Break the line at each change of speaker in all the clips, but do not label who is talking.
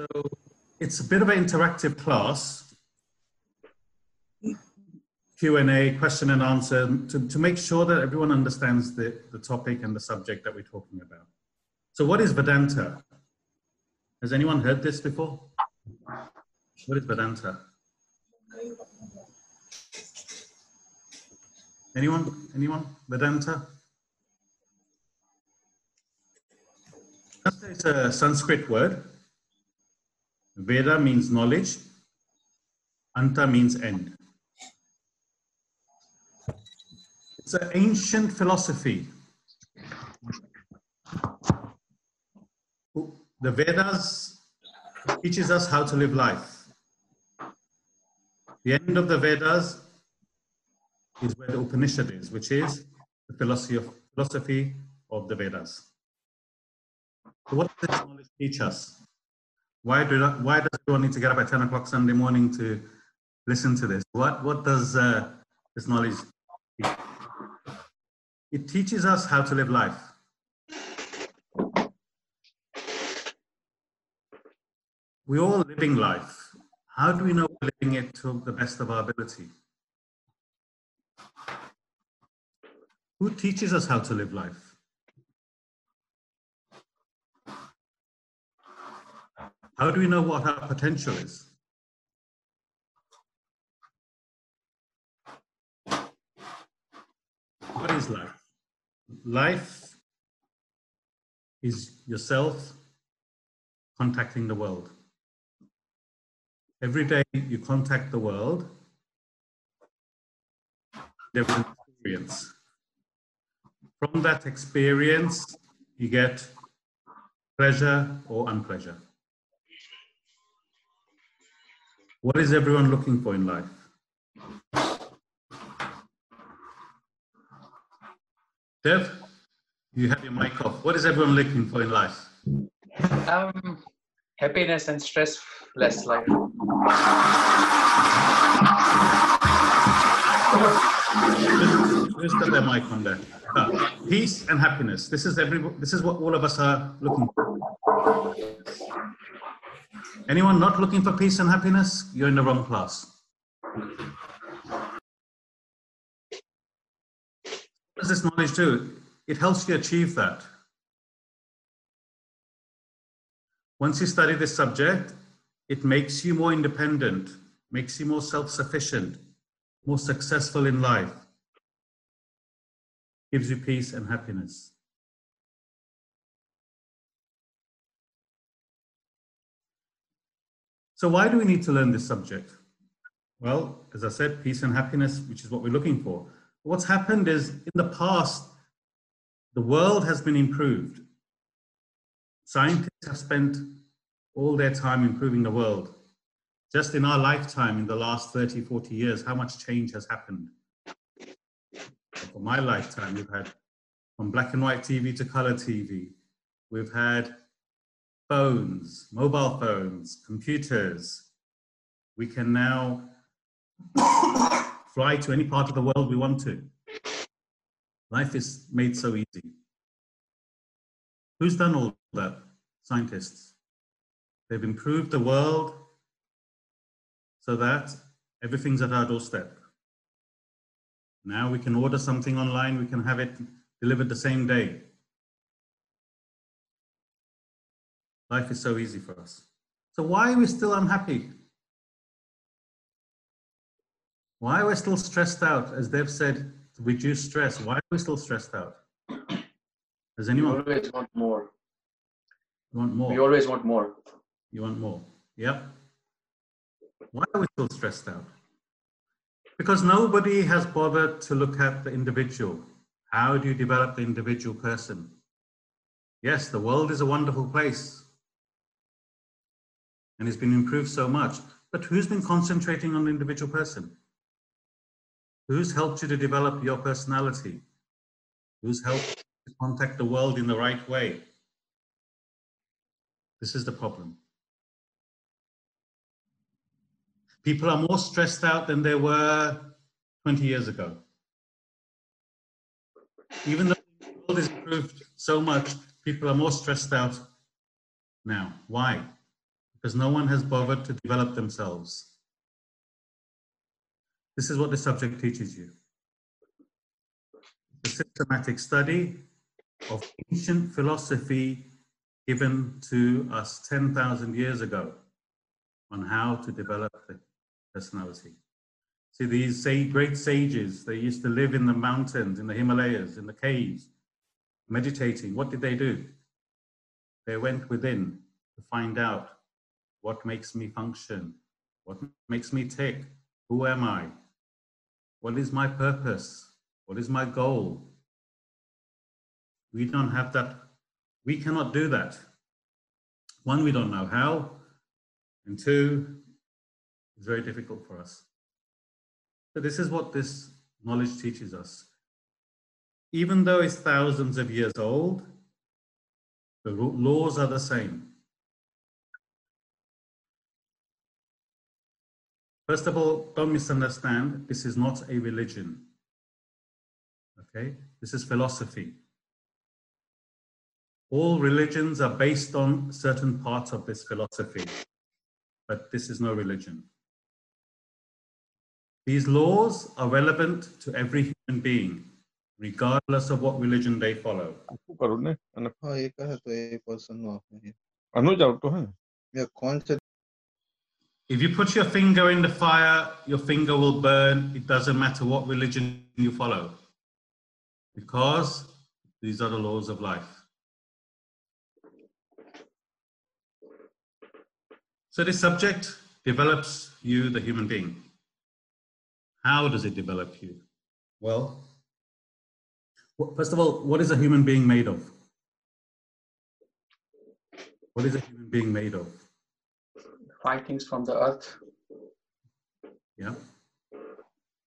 So it's a bit of an interactive class. Q&A, question and answer, to, to make sure that everyone understands the, the topic and the subject that we're talking about. So what is Vedanta? Has anyone heard this before? What is Vedanta? Anyone? Anyone? Vedanta? Vedanta is a Sanskrit word. Veda means knowledge. Anta means end. It's an ancient philosophy. The Vedas teaches us how to live life. The end of the Vedas is where the Upanishad is, which is the philosophy of, philosophy of the Vedas. So what does this knowledge teach us? Why, do that, why does everyone need to get up at 10 o'clock Sunday morning to listen to this? What, what does uh, this knowledge teach? It teaches us how to live life. We're all living life. How do we know we're living it to the best of our ability? Who teaches us how to live life? How do we know what our potential is? What is life? Life is yourself contacting the world. Every day you contact the world, an experience. From that experience, you get pleasure or unpleasure. What is everyone looking for in life? Dev, you have your mic off. What is everyone looking for in life?
Um, happiness and stress less life.
Who's got their mic on there? Ah, peace and happiness. This is every. This is what all of us are looking for. Anyone not looking for peace and happiness? You're in the wrong class. What does this knowledge do? It helps you achieve that. Once you study this subject, it makes you more independent, makes you more self-sufficient, more successful in life, gives you peace and happiness. So why do we need to learn this subject? Well, as I said, peace and happiness, which is what we're looking for. What's happened is in the past, the world has been improved. Scientists have spent all their time improving the world. Just in our lifetime, in the last 30, 40 years, how much change has happened? For my lifetime, we've had from black and white TV to color TV. We've had phones, mobile phones, computers. We can now fly to any part of the world we want to. Life is made so easy. Who's done all that? Scientists. They've improved the world so that everything's at our doorstep. Now we can order something online, we can have it delivered the same day. Life is so easy for us. So why are we still unhappy? Why are we still stressed out? As they've said, to reduce stress. Why are we still stressed out? Does anyone?
We always want more.
You want more?
We always want more.
You want more? Yep. Why are we still stressed out? Because nobody has bothered to look at the individual. How do you develop the individual person? Yes, the world is a wonderful place and it's been improved so much. But who's been concentrating on the individual person? Who's helped you to develop your personality? Who's helped to contact the world in the right way? This is the problem. People are more stressed out than they were 20 years ago. Even though the world has improved so much, people are more stressed out now. Why? Because no one has bothered to develop themselves. This is what the subject teaches you. The systematic study of ancient philosophy given to us 10,000 years ago on how to develop the personality. See, these great sages, they used to live in the mountains, in the Himalayas, in the caves, meditating. What did they do? They went within to find out what makes me function, what makes me tick, who am I, what is my purpose, what is my goal. We don't have that, we cannot do that. One, we don't know how, and two, it's very difficult for us. So this is what this knowledge teaches us. Even though it's thousands of years old, the laws are the same. First of all, don't misunderstand, this is not a religion. Okay, this is philosophy. All religions are based on certain parts of this philosophy, but this is no religion. These laws are relevant to every human being, regardless of what religion they follow.
हाँ ये का है तो ये person of है
अनुज out तो है
या कौन से
If you put your finger in the fire, your finger will burn. It doesn't matter what religion you follow, because these are the laws of life. So, this subject develops you, the human being. How does it develop you? Well, first of all, what is a human being made of? What is a human being made of?
Five things from the earth.
Yeah.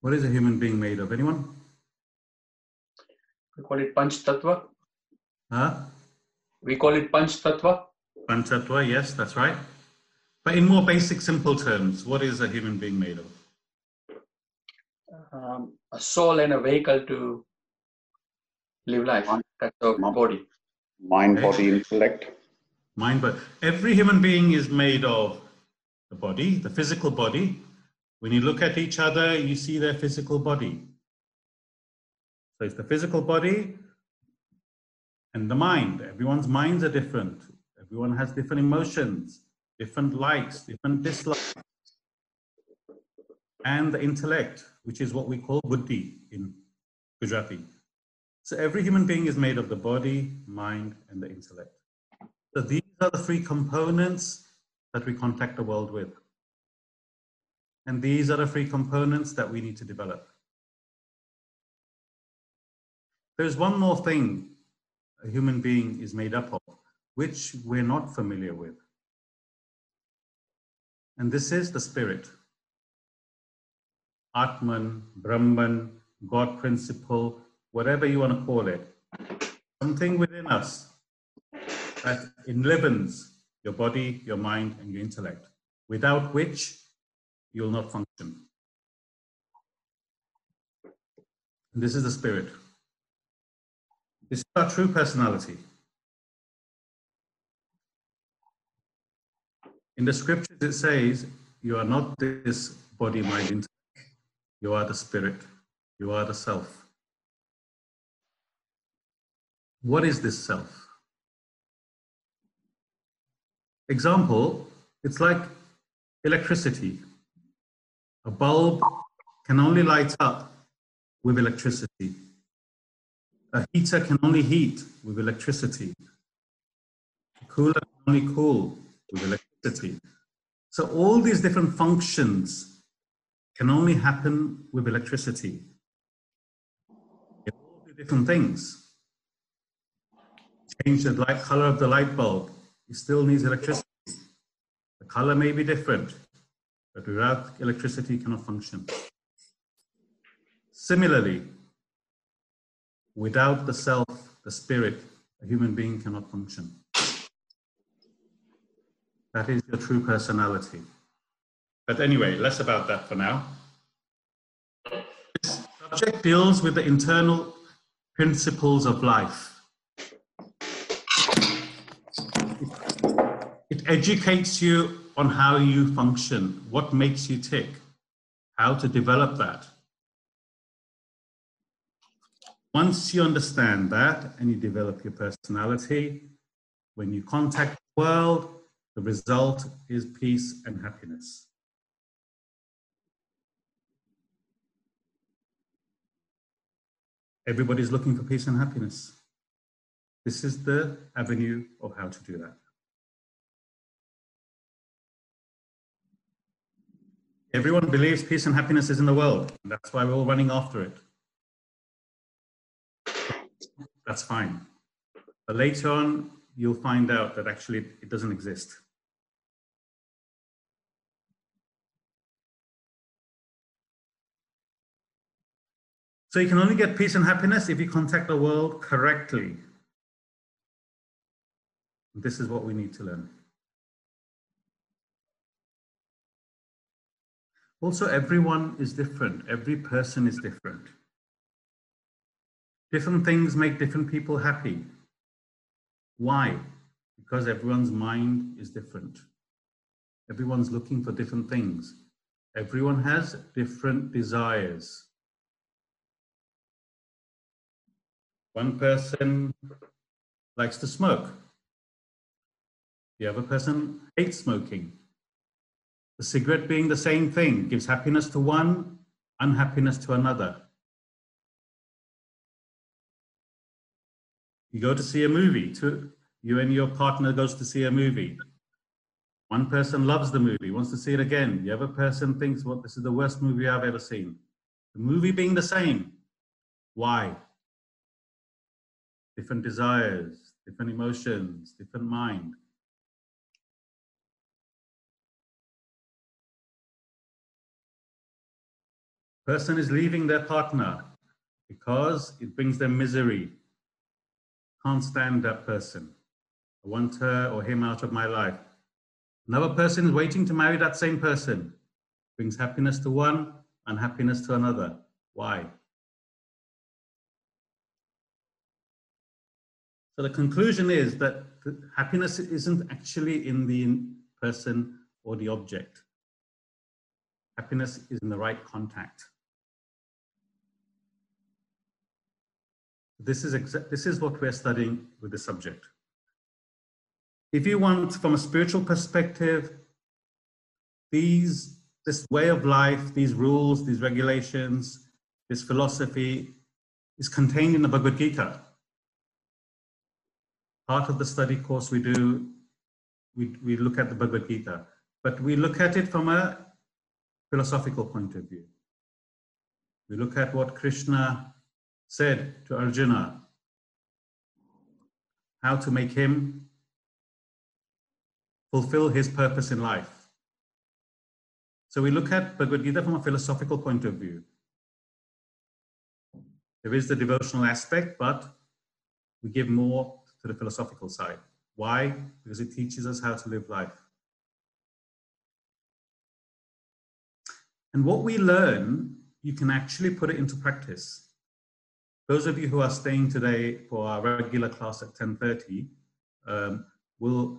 What is a human being made of? Anyone?
We call it Panch Tattva.
Huh?
We call it Panch Tattva.
Panchattva, yes, that's right. But in more basic, simple terms, what is a human being made of?
Um, a soul and a vehicle to live life. That's our
Mom.
body.
mind, body, intellect.
Mind, but every human being is made of the body, the physical body. When you look at each other, you see their physical body. So it's the physical body and the mind. Everyone's minds are different. Everyone has different emotions, different likes, different dislikes. And the intellect, which is what we call buddhi in Gujarati. So every human being is made of the body, mind, and the intellect. So these are the three components that we contact the world with. And these are the three components that we need to develop. There's one more thing a human being is made up of, which we're not familiar with. And this is the spirit. Atman, Brahman, God principle, whatever you want to call it. Something within us that enlivens your body, your mind, and your intellect, without which you'll not function. And this is the spirit. This is our true personality. In the scriptures, it says, You are not this body, mind, intellect. You are the spirit. You are the self. What is this self? Example, it's like electricity. A bulb can only light up with electricity. A heater can only heat with electricity. A cooler can only cool with electricity. So all these different functions can only happen with electricity. They all different things. Change the light color of the light bulb, it still needs electricity. The color may be different, but without electricity, it cannot function. Similarly, without the self, the spirit, a human being cannot function. That is your true personality. But anyway, less about that for now. This subject deals with the internal principles of life. Educates you on how you function, what makes you tick, how to develop that. Once you understand that and you develop your personality, when you contact the world, the result is peace and happiness. Everybody's looking for peace and happiness. This is the avenue of how to do that. Everyone believes peace and happiness is in the world. That's why we're all running after it. That's fine. But later on, you'll find out that actually it doesn't exist. So you can only get peace and happiness if you contact the world correctly. This is what we need to learn. Also, everyone is different. Every person is different. Different things make different people happy. Why? Because everyone's mind is different. Everyone's looking for different things. Everyone has different desires. One person likes to smoke. The other person hates smoking. The cigarette being the same thing gives happiness to one, unhappiness to another. You go to see a movie, to, you and your partner goes to see a movie. One person loves the movie, wants to see it again. The other person thinks, well, this is the worst movie I've ever seen. The movie being the same. Why? Different desires, different emotions, different mind. Person is leaving their partner because it brings them misery. Can't stand that person. I want her or him out of my life. Another person is waiting to marry that same person. Brings happiness to one, unhappiness to another. Why? So the conclusion is that happiness isn't actually in the person or the object. Happiness is in the right contact. This is, this is what we're studying with the subject. If you want, from a spiritual perspective, these, this way of life, these rules, these regulations, this philosophy is contained in the Bhagavad Gita. Part of the study course we do, we, we look at the Bhagavad Gita, but we look at it from a philosophical point of view. We look at what Krishna said to Arjuna, how to make him fulfill his purpose in life. So we look at Bhagavad Gita from a philosophical point of view. There is the devotional aspect, but we give more to the philosophical side. Why? Because it teaches us how to live life. And what we learn, you can actually put it into practice. Those of you who are staying today for our regular class at 10.30 um, will,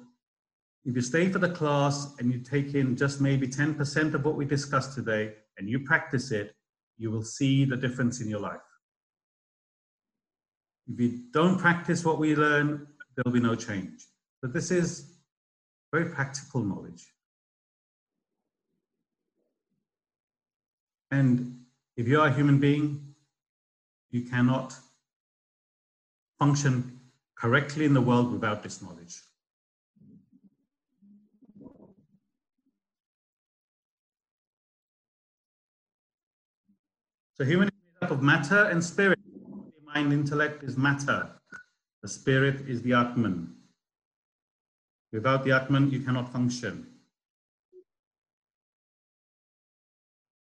if you stay for the class and you take in just maybe 10% of what we discussed today and you practice it, you will see the difference in your life. If you don't practice what we learn, there'll be no change. But this is very practical knowledge. And if you are a human being, you cannot function correctly in the world without this knowledge. So human is made up of matter and spirit. The Mind, intellect is matter. The spirit is the Atman. Without the Atman, you cannot function.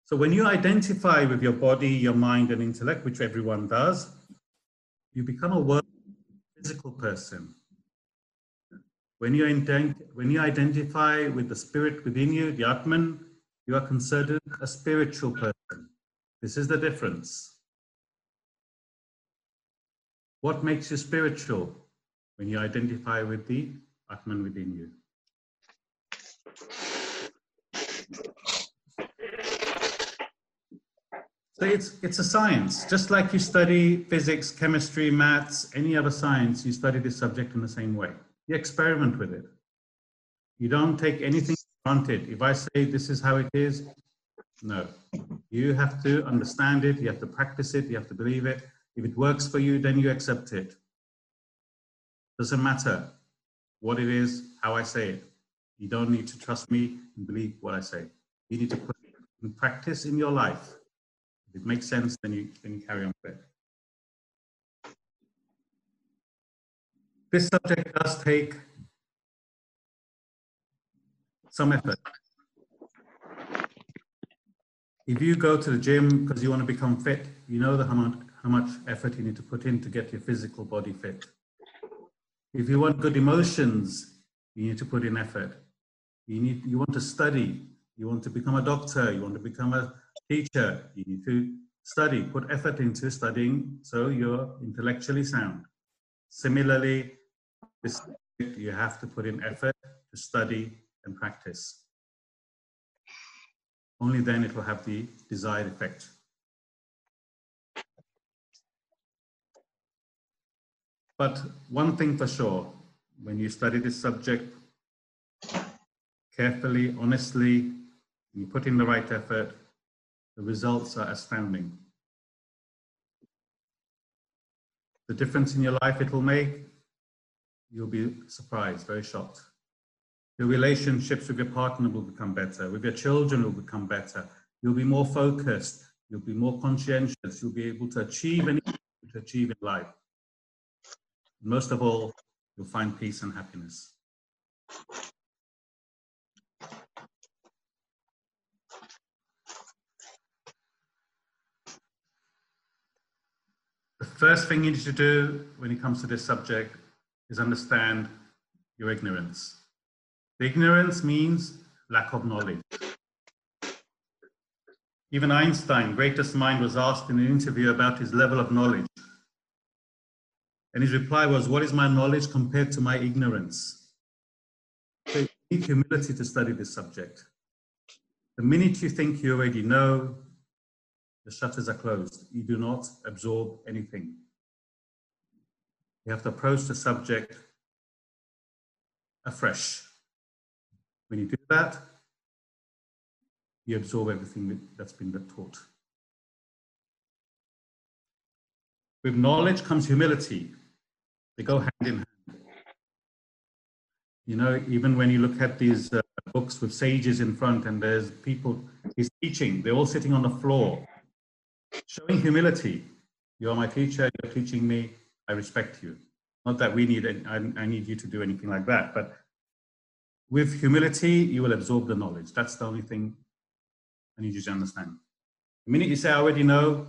So when you identify with your body, your mind, and intellect, which everyone does, you become a world physical person. When you, when you identify with the spirit within you, the Atman, you are considered a spiritual person. This is the difference. What makes you spiritual? When you identify with the Atman within you. So it's it's a science, just like you study physics, chemistry, maths, any other science. You study this subject in the same way. You experiment with it. You don't take anything granted. If I say this is how it is, no. You have to understand it. You have to practice it. You have to believe it. If it works for you, then you accept it. Doesn't matter what it is, how I say it. You don't need to trust me and believe what I say. You need to put it in practice in your life. If it makes sense, then you, then you carry on with it. This subject does take some effort. If you go to the gym because you want to become fit, you know the, how, much, how much effort you need to put in to get your physical body fit. If you want good emotions, you need to put in effort. You need you want to study, you want to become a doctor, you want to become a teacher, you need to study, put effort into studying so you're intellectually sound. Similarly, this you have to put in effort to study and practice. Only then it will have the desired effect. But one thing for sure, when you study this subject carefully, honestly, you put in the right effort, the results are astounding. The difference in your life it will make, you'll be surprised, very shocked. Your relationships with your partner will become better, with your children will become better. You'll be more focused, you'll be more conscientious, you'll be able to achieve anything to achieve in life. Most of all, you'll find peace and happiness. The first thing you need to do when it comes to this subject is understand your ignorance. The ignorance means lack of knowledge. Even Einstein, greatest mind, was asked in an interview about his level of knowledge. And his reply was, What is my knowledge compared to my ignorance? So you need humility to study this subject. The minute you think you already know, the shutters are closed. You do not absorb anything. You have to approach the subject afresh. When you do that, you absorb everything that's been taught. With knowledge comes humility. They go hand in hand. You know, even when you look at these uh, books with sages in front and there's people he's teaching, they're all sitting on the floor, showing humility. You are my teacher, you're teaching me, I respect you. Not that we need, I, I need you to do anything like that, but with humility, you will absorb the knowledge. That's the only thing I need you to understand. The minute you say, I already know,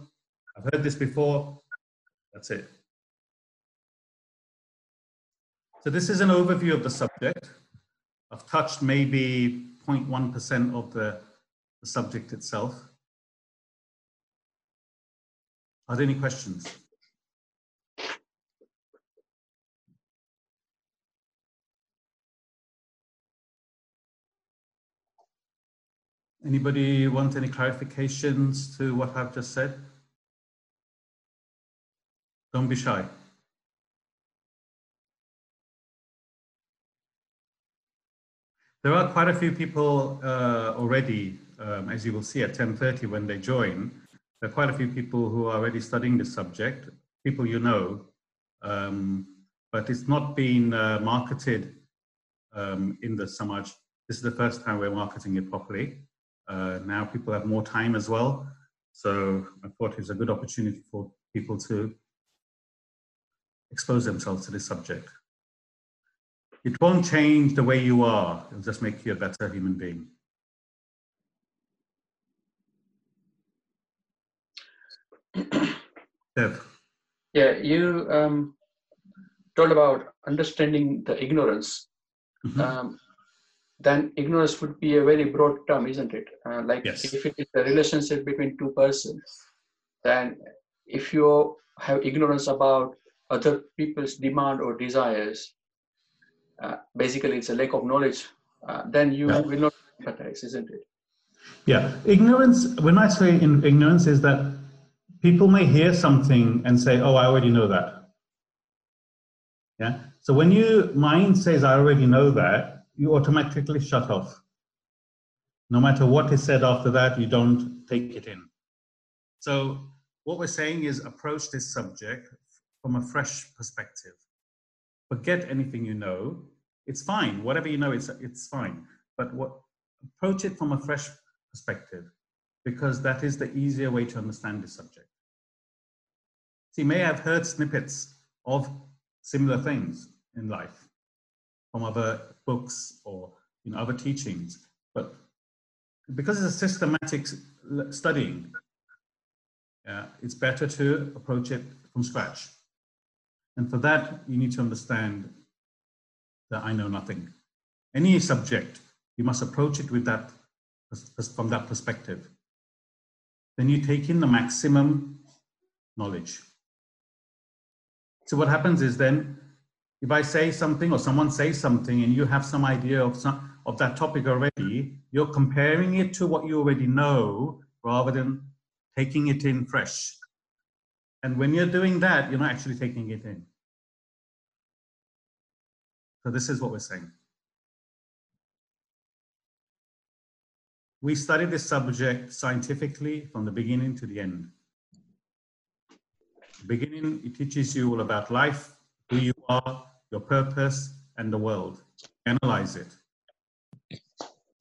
I've heard this before, that's it. So this is an overview of the subject. I've touched maybe 0.1% of the, the subject itself. Are there any questions? Anybody want any clarifications to what I've just said? Don't be shy. There are quite a few people uh, already, um, as you will see at 10.30 when they join, there are quite a few people who are already studying this subject, people you know, um, but it's not been uh, marketed um, in the Samaj. This is the first time we're marketing it properly. Uh, now people have more time as well. So I thought it's a good opportunity for people to expose themselves to this subject. It won't change the way you are, it'll just make you a better human being. Dev.
Yeah, you um, told about understanding the ignorance.
Mm -hmm.
um, then ignorance would be a very broad term, isn't it? Uh, like
yes.
if it is a relationship between two persons, then if you have ignorance about other people's demand or desires, uh, basically it's a lack of knowledge uh, then you
Yeah.
will not empathize, isn't it?
Yeah, ignorance, when I say in ignorance, is that people may hear something and say, oh, I already know that. Yeah, so when your mind says, I already know that, you automatically shut off. No matter what is said after that, you don't take it in. So, what we're saying is approach this subject from a fresh perspective. Forget anything you know. It's fine. Whatever you know, it's, it's fine. But what, approach it from a fresh perspective because that is the easier way to understand the subject. So you may have heard snippets of similar things in life from other books or in other teachings, but because it's a systematic studying, uh, it's better to approach it from scratch. And for that, you need to understand that I know nothing. Any subject, you must approach it with that from that perspective. Then you take in the maximum knowledge. So what happens is then, if I say something or someone says something and you have some idea of some of that topic already, you're comparing it to what you already know rather than taking it in fresh. And when you're doing that, you're not actually taking it in. So this is what we're saying. We study this subject scientifically from the beginning to the end. Beginning, it teaches you all about life, who you are, your purpose, and the world. Analyze it.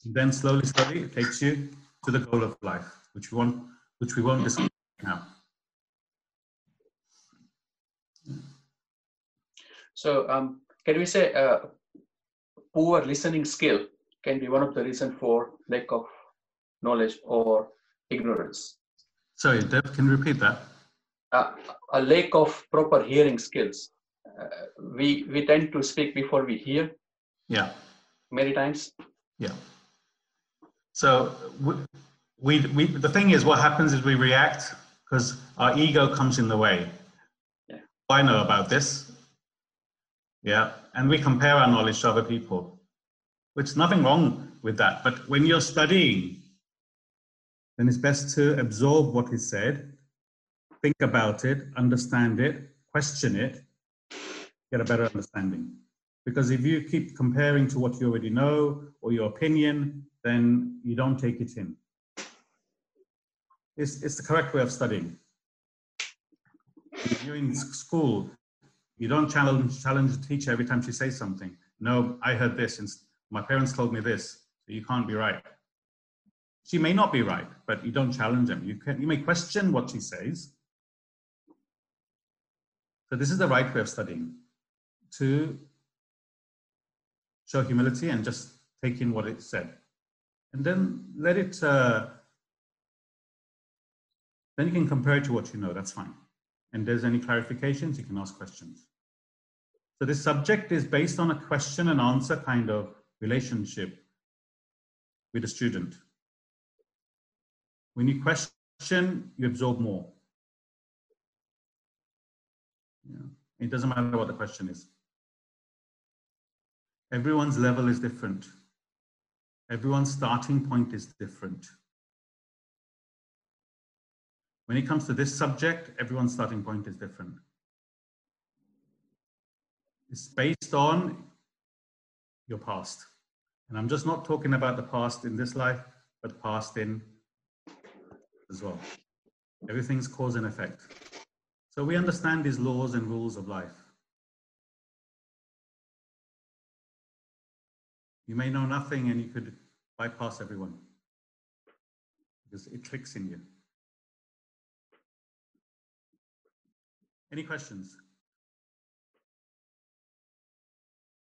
Then slowly, slowly, it takes you to the goal of life, which we want, which we won't discuss now.
So, um, can we say uh, poor listening skill can be one of the reason for lack of knowledge or ignorance?
Sorry, Dev, can you repeat that?
Uh, a lack of proper hearing skills. Uh, we we tend to speak before we hear
Yeah.
many times.
Yeah. So we, we, we, the thing is, what happens is we react because our ego comes in the way.
Yeah.
I know about this. Yeah. And we compare our knowledge to other people, which nothing wrong with that. But when you're studying, then it's best to absorb what is said, think about it, understand it, question it, get a better understanding. Because if you keep comparing to what you already know or your opinion, then you don't take it in. It's, it's the correct way of studying. If you're in school, you don't challenge, challenge the teacher every time she says something. No, I heard this, and my parents told me this, so you can't be right. She may not be right, but you don't challenge them. You, can, you may question what she says. So this is the right way of studying, to show humility and just take in what it said. And then let it, uh, then you can compare it to what you know, that's fine. And there's any clarifications, you can ask questions. So this subject is based on a question and answer kind of relationship with a student. When you question, you absorb more. Yeah. It doesn't matter what the question is. Everyone's level is different. Everyone's starting point is different. When it comes to this subject, everyone's starting point is different. It's based on your past. And I'm just not talking about the past in this life, but past in as well. Everything's cause and effect. So we understand these laws and rules of life. You may know nothing and you could bypass everyone because it clicks in you. Any questions?